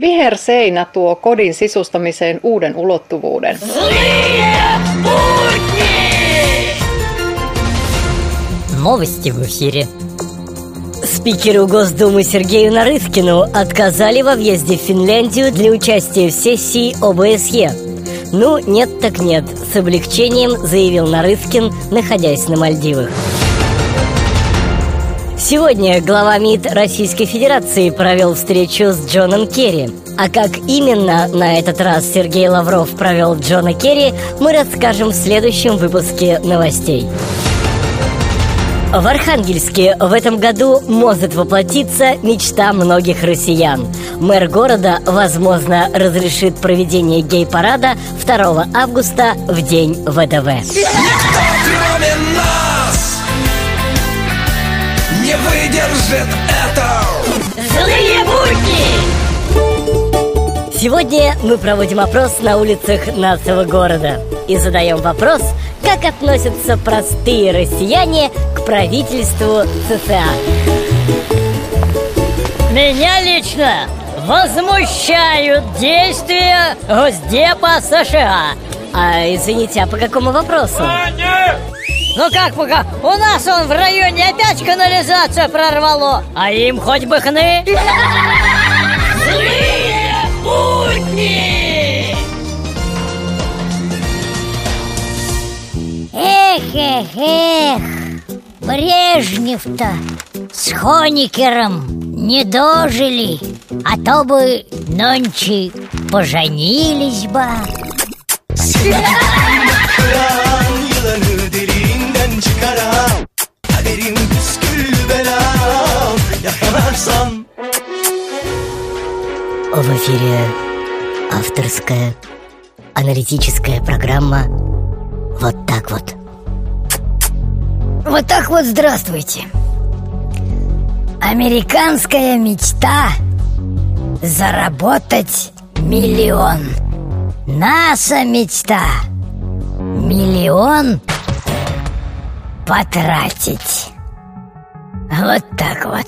Viherseinä tuo kodin sisustamiseen uuden ulottuvuuden. Новости в эфире. Спикеру Госдумы Сергею Нарыскину отказали во въезде в Финляндию для участия в сессии ОБСЕ. Ну, нет так нет, с облегчением заявил Нарыскин, находясь на Мальдивах. Сегодня глава МИД Российской Федерации провел встречу с Джоном Керри. А как именно на этот раз Сергей Лавров провел Джона Керри, мы расскажем в следующем выпуске новостей. В Архангельске в этом году может воплотиться мечта многих россиян. Мэр города, возможно, разрешит проведение гей-парада 2 августа в день ВДВ. Выдержит это. Злые будни! Сегодня мы проводим опрос на улицах нашего города и задаем вопрос, как относятся простые россияне к правительству США. Меня лично возмущают действия Госдепа США. А извините, а по какому вопросу? Ну как пока? У нас он в районе опять канализацию прорвало, а им хоть бы хны. Злые будни! Эх, эх, эх, Брежнев-то с Хоникером не дожили, а то бы нонче поженились бы. Kaderim püskül belam Yakalarsan В эфире авторская аналитическая программа «Вот так вот». Вот так вот здравствуйте. Американская мечта заработать миллион. Наша мечта миллион потратить. Вот так вот.